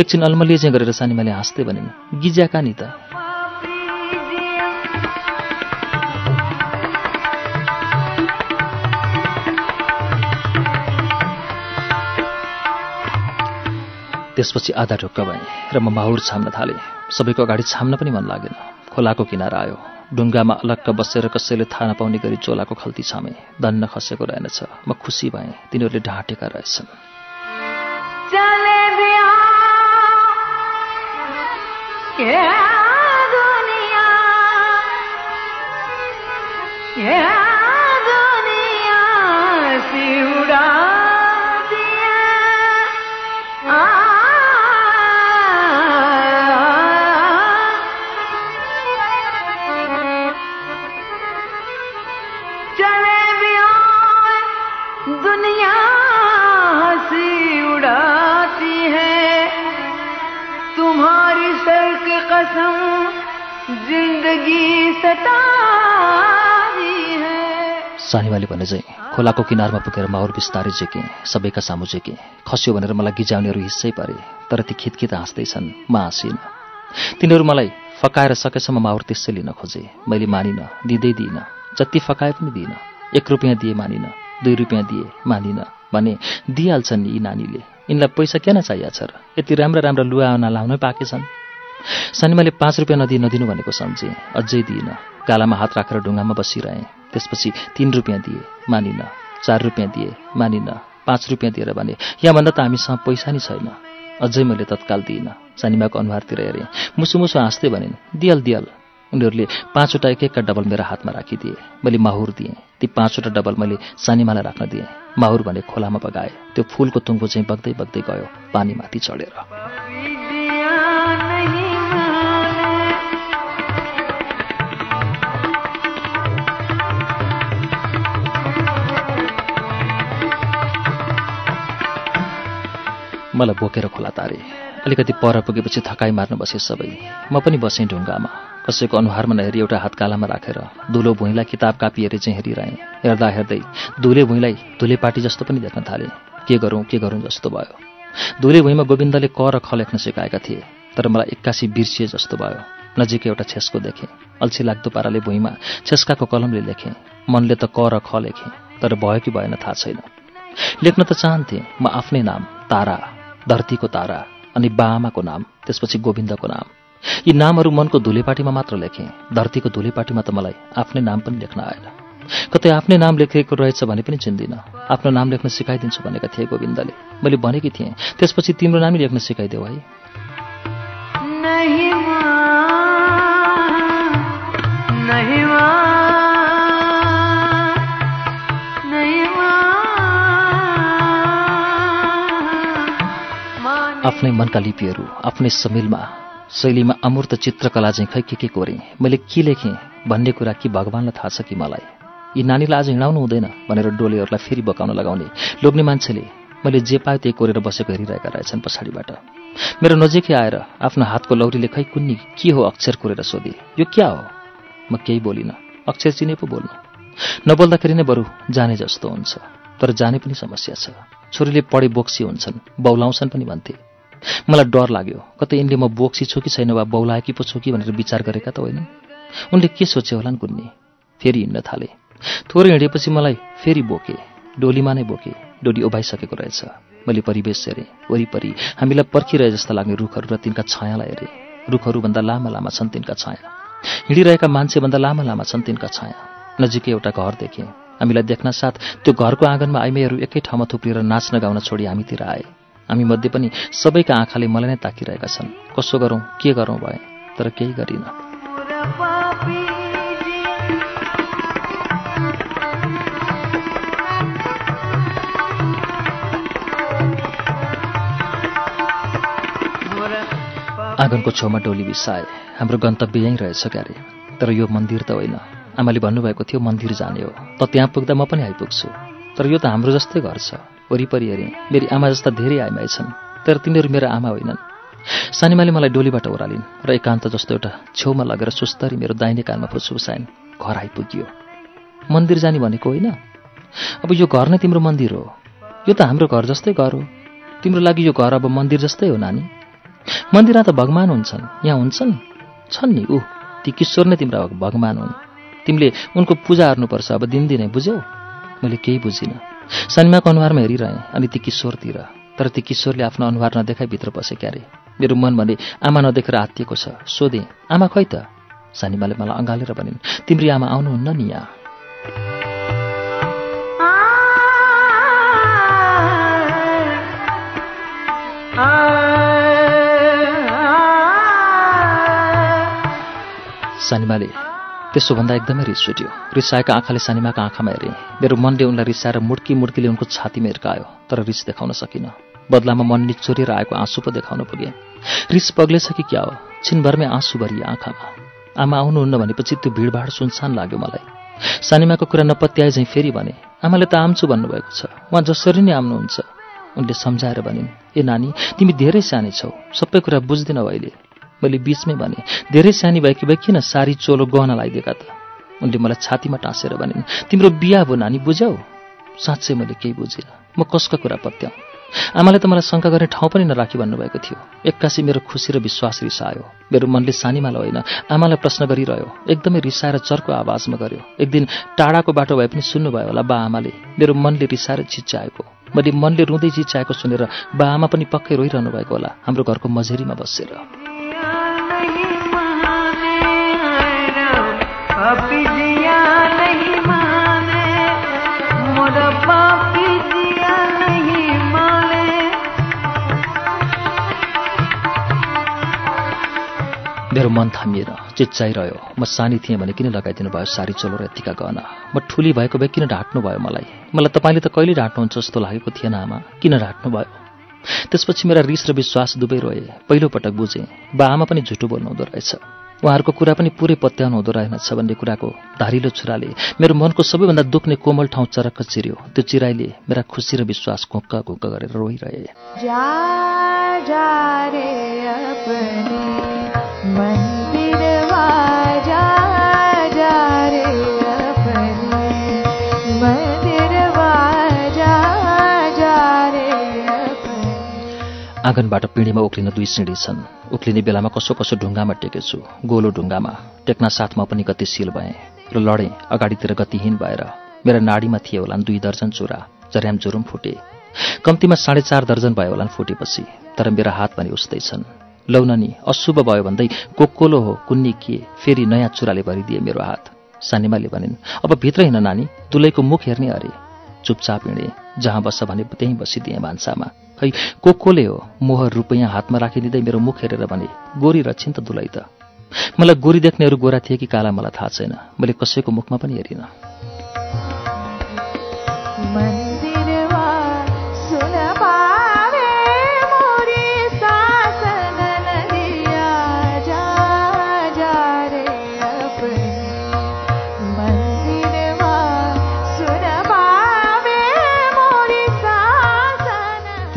एकछिन अल्मलिए चाहिँ गरेर सानीमाले हाँस्दै भनिन् गिज्याका नि त। त्यसपछि आधा ढुक्क भएँ र म माहुर छाम्न थालेँ। सबैको अगाडि छाम्न पनि मन लागेन। खोलाको किनारा आयो। ढुङ्गामा अलक्क बसेर कसैले थाहा नपाउने गरी चोलाको खल्ती छामे। दन्न खसेको रहेनछ। म खुसी भएँ। तिनीहरूले ढाँटेका रहेछन्। ये दुनिया। सानीमाले भने चाहिँ खोलाको किनारमा पुगेर माउर बिस्तारै झेकेँ सबैका सामु झेकेँ। खस्यो भनेर मलाई गिजाउनेहरू हिस्सै परे तर ती खितखित हाँस्दैछन् म हाँसिनँ तिनीहरू मलाई फकाएर सकेसम्म माउर त्यसै लिन खोजे। मैले मानिनँ दिँदै दिइनँ। जति फकाए पनि दिइनँ। एक रुपियाँ दिए मानिनँ दुई रुपियाँ दिए मानिनँ। भने दिइहाल्छन् यी नानीले। यिनलाई पैसा किन चाहिएको छ र? यति राम्रा राम्रा लुवा आउना लाउनै पाकेछन् सानीमाले पाँच रुपियाँ नदिए नदिनु भनेको सम्झेँ। अझै दिइनँ। गालामा हात राखेर ढुङ्गामा बसिरहेँ। त्यसपछि तिन रुपियाँ दिए मानिनँ। चार रुपियाँ दिए मानिनँ। पाँच रुपियाँ दिएर भने यहाँभन्दा त हामीसँग पैसा नै छैन। अझै मैले तत्काल दिइनँ। सानीमाको अनुहारतिर हेरेँ। मुसु मुसु हाँस्दै भनिन् दियल दियल। उनीहरूले पाँचवटा एक एकका डबल मेरो हातमा राखिदिए। मैले माहुर दिएँ। ती पाँचवटा डबल मैले सानीमालाई राख्न दिएँ। माहुर भने खोलामा बगाएँ। त्यो फुलको तुङ्गो चाहिँ बग्दै बग्दै गयो पानीमाथि चढेर। मलाई बोकेर खोला तारे। अलिकति पर पुगेपछि थकाइ मार्न बसे सबै। म पनि बसेँ ढुङ्गामा। कसैको अनुहारमा नहेरी एउटा हात कालामा राखेर धुलो भुइँलाई किताब कापी हेरी चाहिँ हेरिरहेँ। हेर्दा हेर्दै धुले भुइँलाई धुले पाटी जस्तो पनि देख्न थालेँ। के गरौँ के गरौँ जस्तो भयो। धुले भुइँमा गोविन्दले क र ख लेख्न सिकाएका थिए तर मलाई एक्कासी बिर्सिए जस्तो भयो। नजिकै एउटा छेस्को देखेँ। अल्छी लाग्दो पाराले भुइँमा छेस्काको कलमले लेखेँ। मनले त क र ख लेखेँ तर भयो कि भएन थाहा छैन। लेख्न त चाहन्थेँ म आफ्नै नाम तारा। धरतीको तारा अनि बाआमाको नाम त्यसपछि गोविन्दको नाम। यी नामहरू मनको धुलेपाटीमा मात्र लेखेँ। धरतीको धुलेपाटीमा त मलाई आफ्नै नाम पनि लेख्न आएन। कतै आफ्नै नाम लेखेको रहेछ भने पनि चिन्दिनँ। आफ्नो नाम लेख्न सिकाइदिन्छु भनेका थिए गोविन्दले। मैले भनेकी थिएँ त्यसपछि तिम्रो नामै लेख्न सिकाइदेऊ है। नहीं माँ नहीं माँ आफ्नै मनका लिपिहरू आफ्नै समिलमा शैलीमा अमूर्त चित्रकला चाहिँ खै के के कोरेँ? मैले के लेखेँ भन्ने कुरा कि भगवान्लाई थाहा छ कि मलाई? यी नानीलाई आज हिँडाउनु हुँदैन भनेर डोलेहरूलाई फेरि बकाउन लगाउने लोग्ने मान्छेले मैले जे पायो त्यही कोरेर बसेको हेरिरहेका रहेछन् पछाडिबाट। मेरो नजिकै आएर आफ्नो हातको लौरीले खै कुन्नी के हो अक्षर कोरेर सोधे। यो क्या हो? म केही बोलिनँ। अक्षर चिने पो बोल्नु। नबोल्दाखेरि नै बरु जाने जस्तो हुन्छ तर जाने पनि समस्या छ। छोरीले पढे बोक्सी हुन्छन् बौलाउँछन् पनि भन्थे। मलाई डर लाग्यो। कतै यिनले म बोक्सी छु कि छैन वा बौलाएकी पो छु कि भनेर विचार गरेका त होइनन्। उनले के सोचे होलान् कुन्नी? फेरि हिँड्न थाले। थोरै हिँडेपछि मलाई फेरि बोके। डोलीमा नै बोके। डोली उभाइसकेको रहेछ। मैले परिवेश हेरेँ। वरिपरि हामीलाई पर्खिरहे जस्ता लाग्ने रुखहरू र तिनका छायालाई हेरेँ। रुखहरूभन्दा लामा लामा छन् तिनका छाया। हिँडिरहेका मान्छेभन्दा लामा लामा छन् तिनका छाया। नजिकै एउटा घर देखेँ। हामीलाई देख्न साथ त्यो घरको आँगनमा आइमेहरू एकै ठाउँमा थुप्रिएर नाच्न गाउन छोडी हामीतिर आए। हामी मध्ये पनि सबैका आँखाले मलाई नै ताकिरहेका छन्। कसो गरौँ के गरौँ भए तर केही गरिन। आँगनको छेउमा डोली बिसाए। हाम्रो गन्तव्य यहीँ रहेछ क्यारे। तर यो मन्दिर त होइन। आमाले भन्नुभएको थियो मन्दिर जाने हो। त त्यहाँ पुग्दा म पनि आइपुग्छु। तर यो त हाम्रो जस्तै घर छ। वरिपरि हेरेँ। मेरी आमा जस्ता धेरै आइमाई छन् तर तिनीहरू मेरो आमा होइनन्। सानीमाले मलाई डोलीबाट ओह्रालिन् र एकान्त जस्तो एउटा छेउमा लगेर सुस्तरी मेरो दाहिने कानमा फुसफुसाइन् घर आइपुग्यो। मन्दिर जाने भनेको होइन? अब यो घर नै तिम्रो मन्दिर हो। यो त हाम्रो घर जस्तै घर हो। तिम्रो लागि यो घर अब मन्दिर जस्तै हो नानी। मन्दिरमा त भगवान हुन्छन्। यहाँ हुन्छन्? छन् नि ऊ ती किशोर नै तिम्रा भगवान हुन्। तिमीले उनको पूजा गर्नुपर्छ अब दिनदिनै बुझ्यौ? मैले केही बुझिनँ। सानिमाको अनुहारमा हेरिरहेँ। अनि ती किशोरतिर। तर ती किशोरले आफ्नो अनुहार नदेखाइ भित्र क्यारे। मेरो मन भने आमा नदेखेर आत्तिएको छ। सोधेँ आमा खै त? सानिमाले मलाई अँगालेर भनिन् तिम्री आमा आउनुहुन्न नि यहाँ सानिमाले त्यसोभन्दा एकदमै रिस उठ्यो रिसाएका आँखाले सानिमाको आँखामा हेरेँ। मेरो मनले उनलाई रिसाएर मुड्की मुड्कीले उनको छातीमा हिर्कायो तर रिस देखाउन सकिनँ। बदलामा मन निचोरिएर आएको आँसु पो देखाउन पुगेँ। रिस पग्लेछ कि क्या हो? छिनभरमै आँसु भरिए आँखामा। आमा आउनुहुन्न भनेपछि त्यो भिडभाड सुनसान लाग्यो मलाई। सानिमाको कुरा नपत्याए झैँ फेरि भने आमाले त आम्छु भन्नुभएको छ। उहाँ जसरी नै आउनुहुन्छ उनले सम्झाएर भनिन् ए नानी तिमी धेरै सानै छौ। सबै कुरा बुझ्दिनौ अहिले। मैले बिचमै भने धेरै सानी भएकी भए किन सारी चोलो गहना लगाइदिएका त? उनले मलाई छातीमा टाँसेर भनिन् तिम्रो बिहा भयो नानी बुझ्यौ? साँच्चै मैले केही बुझिनँ। म कसको कुरा पत्याउँ? आमाले त मलाई शङ्का गर्ने ठाउँ पनि नराखी भन्नुभएको थियो। एक्कासी मेरो खुसी र विश्वास रिसायो। मेरो मनले सानीमालाई होइन आमालाई प्रश्न गरिरह्यो। एकदमै रिसाएर चर्को आवाजमा गर्यो एक दिन टाढाको बाटो भए पनि सुन्नुभयो होला बा आमाले। मेरो मनले रिसाएर चिच्याएको मैले मनले रुँदै चिच्याएको सुनेर बा आमा पनि पक्कै रोइरहनु भएको होला। हाम्रो घरको मझेरीमा बसेर। मोरा माने थामिएर चिच्चाइरह्यो। म सानी थिएँ भने किन लगाइदिनु भयो सारी चोलो र यत्तिका गहना? म ठुली भएको भए किन ढाँट्नु भयो मलाई? मलाई तपाईँले त कहिले ढाँट्नुहुन्छ जस्तो लागेको थिएन आमा। किन ढाँट्नु भयो? त्यसपछि मेरा रिस र विश्वास दुवै रोए। पहिलोपटक बुझेँ बा आमा पनि झुटो बोल्नु हुँदो रहेछ। उहाँहरूको कुरा पनि पुरै पत्याउनु हुँदो रहेनछ भन्ने कुराको धारिलो छुराले मेरो मनको सबैभन्दा दुख्ने कोमल ठाउँ चरक्क चिर्यो। त्यो चिराइले मेरा खुसी र विश्वास घुक्क घुक्क गरेर रोइरहे। आँगनबाट पिँढीमा उक्लिन दुई सिँढी छन्। उक्लिने बेलामा कसो कसो ढुङ्गामा टेकेछु। गोलो ढुङ्गामा। टेक्न साथमा पनि गतिशील भएँ र लडेँ अगाडितिर गतिहीन भएर। मेरा नाडीमा थिए होलान् दुई दर्जन चुरा जर्याम जुरुम फुटे। कम्तीमा साढे चार दर्जन भयो होलान् फुटेपछि तर मेरा हात पनि उस्तै छन्। लौननी अशुभ भयो भन्दै कोक्कोलो हो कुन्नी के फेरि नयाँ चुराले भरिदिए मेरो हात। सानिमाले भनिन् अब भित्र हिँड नानी दुलैको मुख हेर्ने अरे। चुपचाप हिँडेँ जहाँ बस्छ भने त्यहीँ बसिदिएँ भान्सामा खै को कोले हो मोहर रुपैयाँ हातमा राखिदिँदै मेरो मुख हेरेर भने गोरी रक्षिन् त दुलै त। मलाई गोरी देख्नेहरू गोरा थिए कि काला मलाई थाहा छैन। मैले कसैको मुखमा पनि हेरिनँ।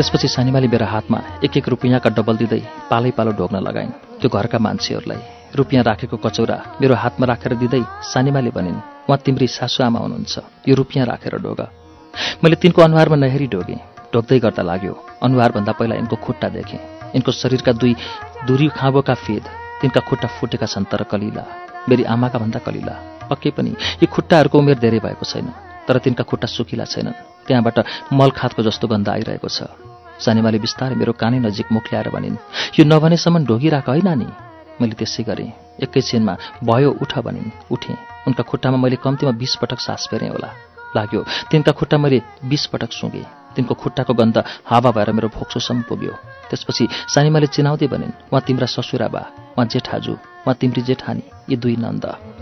त्यसपछि सानिमाले मेरो हातमा एक एक रुपियाँका डबल दिँदै पालै पालो ढोग्न लगाइन्। त्यो घरका मान्छेहरूलाई रुपियाँ राखेको कचौरा मेरो हातमा राखेर दिँदै सानिमाले भनिन् उहाँ तिम्री सासु आमा हुनुहुन्छ यो रुपियाँ राखेर ढोग। मैले तिनको अनुहारमा नहेरी ढोगेँ। ढोग्दै गर्दा लाग्यो अनुहारभन्दा पहिला यिनको खुट्टा देखेँ। यिनको शरीरका दुई दुरी खाँबोका फेद तिनका खुट्टा फुटेका छन् तर कलिला। मेरी आमाका भन्दा कलिला। पक्कै पनि यी खुट्टाहरूको उमेर धेरै भएको छैन तर तिनका खुट्टा सुकिला छैनन्। त्यहाँबाट मलखातको जस्तो गन्ध आइरहेको छ। सानिमाले बिस्तारै मेरो कानै नजिक मुख ल्याएर भनिन् यो नभनेसम्म ढोगिराख है नानी? मैले त्यसै गरेँ। एकैछिनमा भयो उठ भनिन्। उठेँ। उनका खुट्टामा मैले कम्तीमा बिस पटक सास फेरेँ होला। लाग्यो तिनका खुट्टा मैले बिस पटक सुँगेँ। तिनको खुट्टाको गन्ध हावा भएर मेरो फोक्सोसम्म पुग्यो त्यसपछि सानीमाले चिनाउँदै भनिन् उहाँ तिम्रा ससुरा बा। उहाँ जेठाजु। उहाँ तिम्री जेठानी। यी दुई नन्द।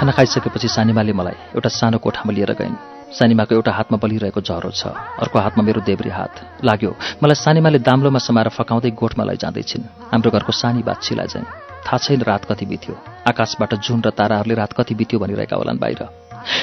खाना खाइसकेपछि सानीमाले मलाई एउटा सानो कोठामा लिएर गइन्। सानीमाको एउटा हातमा बलिरहेको जरो छ। अर्को हातमा मेरो देब्रे हात। लाग्यो मलाई सानीमाले दाम्लोमा समाएर फकाउँदै गोठमा लैजाँदैछिन्। हाम्रो घरको सानी बाछीलाई चाहिँ थाहा छैन रात कति बित्यो। आकाशबाट जुन र ताराहरूले रात कति बित्यो भनिरहेका होलान् बाहिर।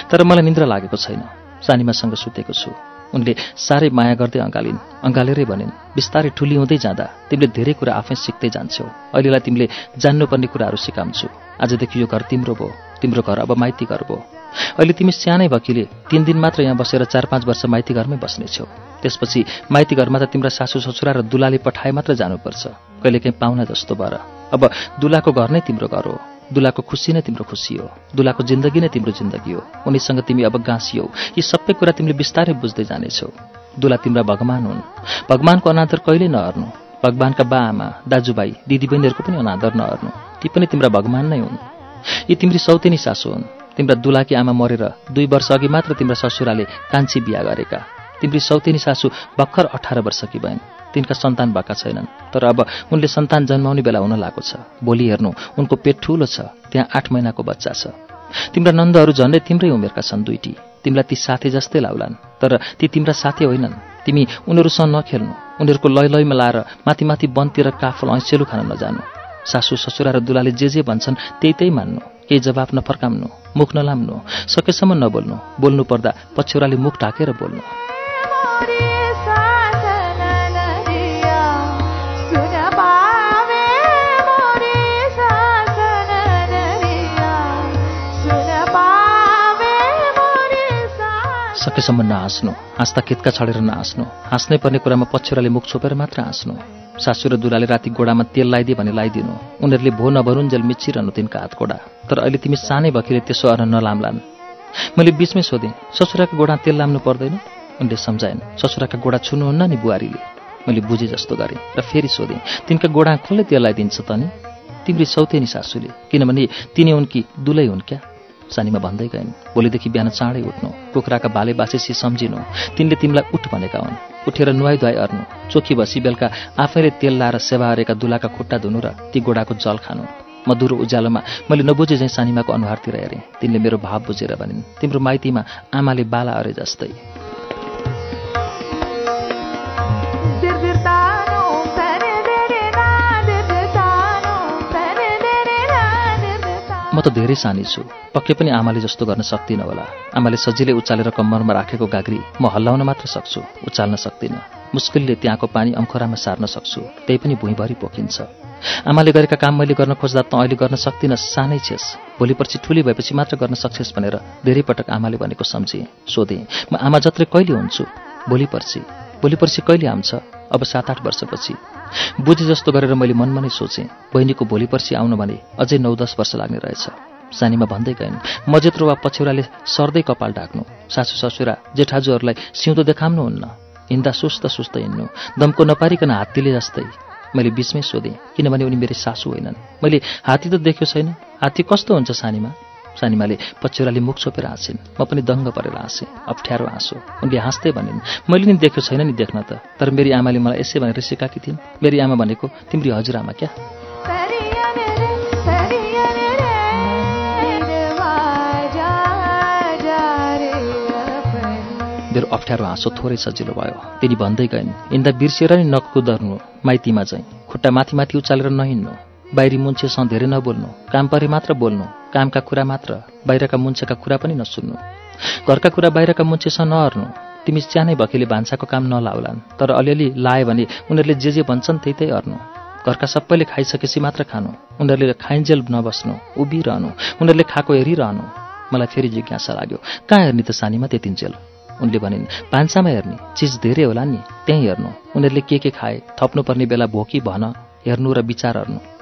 तर मलाई निन्द्रा लागेको छैन। सानीमासँग सुतेको छु। उनले साह्रै माया गर्दै अँगालिन्। अँगालेरै भनिन् बिस्तारै ठुली हुँदै जाँदा तिमीले धेरै कुरा आफै सिक्दै जान्छौ। अहिलेलाई तिमीले जान्नुपर्ने कुराहरू सिकाउँछु। आजदेखि यो घर तिम्रो भयो। तिम्रो घर अब माइती घर भयो अहिले तिमी सानै भएकीले तिन दिन मात्र यहाँ बसेर चार पाँच वर्ष माइती घरमै बस्नेछौ। त्यसपछि माइती घरमा त तिम्रा सासू ससुरा र दुलाले पठाए मात्र जानुपर्छ। कहिलेकाहीँ पाहुना जस्तो भएर। अब दुलाको घर नै तिम्रो घर हो। दुलाको खुसी नै तिम्रो खुसी हो। दुलाको जिन्दगी नै तिम्रो जिन्दगी हो। उनीसँग तिमी अब गाँसियौ। यी सबै कुरा तिमीले बिस्तारै बुझ्दै जानेछौ। दुला तिम्रा भगवान हुन्। भगवानको अनादर कहिल्यै नहर्नु। भगवानका बा आमा दाजुभाइ दिदीबहिनीहरूको पनि अनादर नहर्नु। ती पनि तिम्रा भगवान नै हुन्। यी तिम्री सौतेनी सासू हुन्। तिम्रा दुलाकी आमा मरेर दुई वर्ष अघि मात्र तिम्रा ससुराले कान्छी बिहा गरेका। तिम्री सौतेनी सासू भर्खर अठार वर्षकी भइन्। तिनका सन्तान भएका छैनन्। तर अब उनले सन्तान जन्माउने बेला हुन लागेको छ। भोलि हेर्नु उनको पेट ठुलो छ। त्यहाँ आठ महिनाको बच्चा छ। तिम्रा नन्दहरू झन्डै तिम्रै उमेरका छन् दुईटी। तिमीलाई ती साथी जस्तै लाउलान्। तर ती तिम्रा साथी होइनन्। तिमी उनीहरूसँग नखेल्नु। उनीहरूको लय लयमा लाएर माथि माथि बनतिर काफल ऐसेलु खान नजानु। सासू ससुरा र दुलाले जे जे भन्छन् त्यही त्यही मान्नु। केही जवाफ नफर्काउनु मुख नलाम्नु सकेसम्म नबोल्नु। बोल्नु पर्दा पछ्यौराले मुख ढाकेर बोल्नु। सकेसम्म नहाँस्नु हाँस्दा केतका छडेर नहाँस्नु। हाँस्नै पर्ने कुरामा पछ्यौराले मुख छोपेर मात्र हाँस्नु। सासू र दुलाले राति गोडामा तेल लगाइदिए भने लगाइदिनु उनीहरूले भो नभरुन्जेल मिचिरहनु तिनका हात गोडा। तर अहिले तिमी सानै भएकीले त्यसो अर नलाम्लान्। मैले बिचमै सोधेँ ससुराको गोडा तेल लाम्नु पर्दैन? उनले सम्झाइन् ससुराका गोडा छुनुहुन्न नि बुहारीले? मैले बुझेँ जस्तो गरेँ र फेरि सोधेँ तिनका गोडा कसले तेल लगाइदिन्छ त नि? तिम्री सौतेनी सासूले किनभने तिनी उनकी दुलै हुन् क्या? सानीमा भन्दै गइन् भोलिदेखि बिहान चाँडै उठ्नु कुखुराका भाले बासेसी सम्झिनु। तिनले तिमीलाई उठ भनेका हुन्। उठेर नुहाई धुवाई अर्नु। चोखी बसी बेलुका आफैले तेल लाएर सेवा हरेका दुलाका खुट्टा धुनु र ती गोडाको जल खानु। मधुरो उज्यालोमा मैले नबुझे झैँ सानीमाको अनुहारतिर हेरेँ। तिनले मेरो भाव बुझेर भनिन् तिम्रो माइतीमा आमाले बाला अरे जस्तै। म त धेरै सानी छु। पक्कै पनि आमाले जस्तो गर्न सक्दिनँ होला। आमाले सजिलै उचालेर कम्मरमा राखेको गाग्री म हल्लाउन मात्र सक्छु। उचाल्न सक्दिनँ। मुस्किलले त्यहाँको पानी अङ्खरामा सार्न सक्छु। त्यही पनि भुइँभरि पोखिन्छ। आमाले गरेका काम मैले गर्न खोज्दा त अहिले गर्न सक्दिनँ सानै छेस। भोलि पर्सि ठुली भएपछि मात्र गर्न सक्छेस् भनेर धेरै पटक आमाले भनेको सम्झेँ। सोधेँ म आमा जत्रै कहिले हुन्छु? भोलि पर्सि भोलि पर्सि कहिले आउँछ? अब सात आठ वर्षपछि। बुझे जस्तो गरेर मैले मनमा नै सोचेँ बहिनीको भोलि पर्सि आउनु भने अझै नौ दस वर्ष लाग्ने रहेछ। सानीमा भन्दै गइन् म जेत्रो वा पछ्यौराले सर्दै कपाल ढाक्नु सासू ससुरा जेठाजुहरूलाई सिउँदो देखाउनुहुन्न हिँड्दा सुस्त सुस्त हिँड्नु दमको नपारिकन हात्तीले जस्तै। मैले बिचमै सोधेँ किनभने उनी मेरो सासू होइनन्। मैले हात्ती त देख्यो छैन हात्ती कस्तो हुन्छ सानीमा? सानीमाले पछ्यौराले मुख छोपेर हाँसिन्। म पनि दङ्ग परेर हाँसेँ। अप्ठ्यारो हाँसो। उनले हाँस्दै भनिन् मैले नि देख्यो छैन नि देख्न त। तर मेरी आमाले मलाई यसै भनेर सिकाएकी थिइन्। मेरी आमा भनेको तिम्री हजुरआमा क्या? मेरो अप्ठ्यारो हाँसो थोरै सजिलो भयो। तिनी भन्दै गइन् हिँड्दा बिर्सिएर नि नकुदर्नु माइतीमा चाहिँ। खुट्टा माथि माथि उचालेर नहिँड्नु। बाहिरी मुन्छेसँग धेरै नबोल्नु। काम परे मात्र बोल्नु। कामका कुरा मात्र बाहिरका मुन्छेका कुरा पनि नसुन्नु। घरका कुरा बाहिरका मुन्छेसँग नहर्नु। तिमी सानै भकेले भान्साको काम नलाउलान्। तर अलिअलि लायो भने उनीहरूले जे जे भन्छन् त्यही त्यही हर्नु घरका सबैले खाइसकेपछि मात्र खानु। उनीहरूले खाइन्जेल नबस्नु उभिरहनु। उनीहरूले खाएको हेरिरहनु। मलाई फेरि जिज्ञासा लाग्यो कहाँ हेर्ने त सानीमा त्यतिन्जेल उनले भनिन् भान्सामा हेर्ने। चिज धेरै होला नि त्यहीँ हेर्नु। उनीहरूले के के खाए थप्नुपर्ने बेला भोकी भन हेर्नु र विचार हेर्नु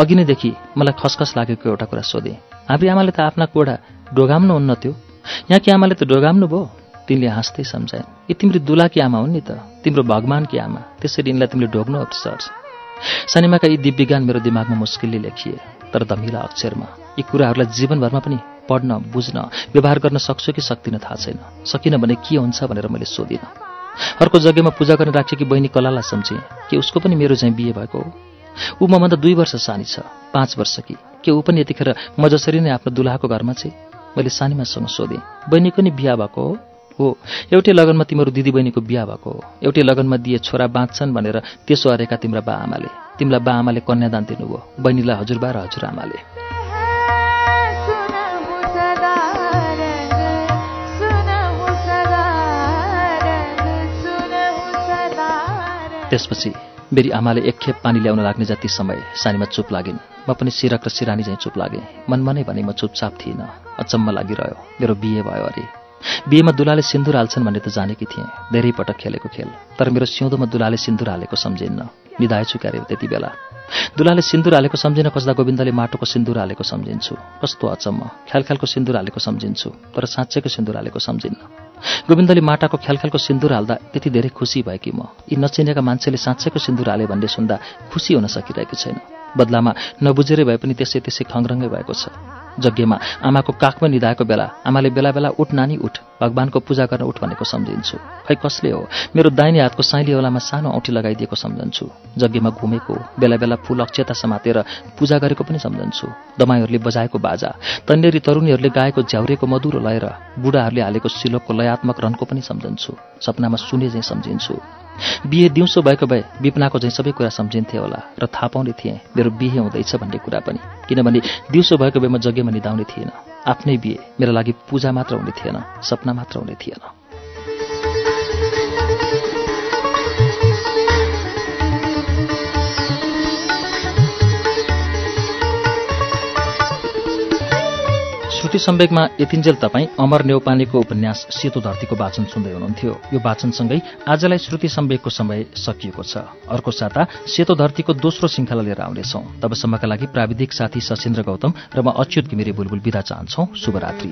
अघि नैदेखि मलाई खसखस लागेको एउटा कुरा सोधेँ। हाम्री आमाले त आफ्ना कोडा डोगाम्नु हुन्न थियो यहाँकी आमाले त डोगाम्नु भयो? तिनले हाँस्दै सम्झाइन् यी तिम्रो दुलाकी आमा हुन् नि त। तिम्रो भगवान्की आमा। त्यसरी यिनलाई तिमीले ढोग्नु अप्सर सानीमाका यी दिव्यज्ञान मेरो दिमागमा मुस्किलले लेखिए तर धमिला अक्षरमा। यी कुराहरूलाई जीवनभरमा पनि पढ्न बुझ्न व्यवहार गर्न सक्छु कि सक्दिनँ थाहा छैन। सकिनँ भने के हुन्छ भनेर मैले सोधिनँ। अर्को जग्गामा पूजा गर्न राखेकी बहिनी कलालाई सम्झेँ कि उसको पनि मेरो चाहिँ बिहे भएको हो? ऊ मभन्दा दुई वर्ष सानी छ पाँच वर्ष कि के ऊ पनि यतिखेर म जसरी नै आफ्नो दुलाहाको घरमा चाहिँ मैले सानीमासँग सोधेँ बहिनीको नि बिहा भएको हो? हो। एउटै लगनमा तिम्रो दिदी बहिनीको बिहा भएको हो। एउटै लगनमा दिए छोरा बाँच्छन् भनेर त्यसो अरेका तिम्रा बा आमाले तिमीलाई बा आमाले कन्यादान दिनुभयो। बहिनीलाई हजुरबा र हजुरआमाले। त्यसपछि मेरी आमाले एकखेप पानी ल्याउन लाग्ने जति समय सानीमा चुप लागिन्। म पनि सिरक र सिरानी चाहिँ चुप लागेँ। मनमा नै भने म चुपचाप थिइनँ। अचम्म लागिरह्यो। मेरो बिहे भयो अरे। बिहेमा दुलाले सिन्दुर हाल्छन् भन्ने त जानेकी थिएँ। धेरै पटक खेलेको खेल। तर मेरो सिउँदोमा दुलाले सिन्दुर हालेको सम्झिन्न। निधाएछु क्यारे त्यति बेला। दुलाले सिन्दुर हालेको सम्झिन खोज्दा गोविन्दले माटोको सिन्दुर हालेको सम्झिन्छु। कस्तो अचम्म। ख्याल ख्यालको सिन्दुर हालेको सम्झिन्छु। तर साँच्चैको सिन्दुर हालेको सम्झिन्न। गोविन्दले माटाको ख्याल ख्यालको सिन्दुर हाल्दा त्यति धेरै खुसी भए कि म। यी नचिनेका मान्छेले साँच्चैको सिन्दुर हाले भन्ने सुन्दा खुसी हुन सकिरहेको छैन। बदलामा नबुझेरै भए पनि त्यसै त्यसै खङ्ग्रङ्गै भएको छ। यज्ञमा आमाको काखमा निधाएको बेला आमाले बेला बेला उठ नानी उठ भगवानको पूजा गर्न उठ भनेको सम्झिन्छु। खै कसले हो? मेरो दाहिने हातको साइली औलामा सानो औँठी लगाइदिएको सम्झन्छु। यज्ञमा घुमेको बेला बेला फुल अक्षता समातेर पूजा गरेको पनि सम्झन्छु। दमाईहरूले बजाएको बाजा तन्नेरी तरुणीहरूले गाएको झ्याउरेको मधुरो लय र बुढाहरूले हालेको सिलोकको लयात्मक रनको पनि सम्झन्छु। सपनामा सुने चाहिँ सम्झिन्छु। बिहे दिउँसो भएको भए विपनाको चाहिँ सबै कुरा सम्झिन्थे होला र थाहा पाउने थिएँ मेरो बिहे हुँदैछ भन्ने कुरा पनि। किनभने दिउँसो भएको भए म यज्ञमा निधाउने थिएन। आफ्नै बिहे मेरो लागि पूजा मात्र हुने थिएन सपना मात्र हुने थिएन। श्रुति सम्वेकमा यतिन्जेल तपाईँ अमर नेौपानेको उपन्यास सेतो धरतीको वाचन सुन्दै हुनुहुन्थ्यो। यो वाचनसँगै आजलाई श्रुति सम्वेकको समय सकिएको छ। अर्को साता सेतो धरतीको दोस्रो श्रृङ्खला लिएर आउनेछौ। तबसम्मका लागि प्राविधिक साथी सशेन्द्र गौतम र म अच्युत घिमिरे बुलबुल विदा चाहन्छौ। शुभरात्री।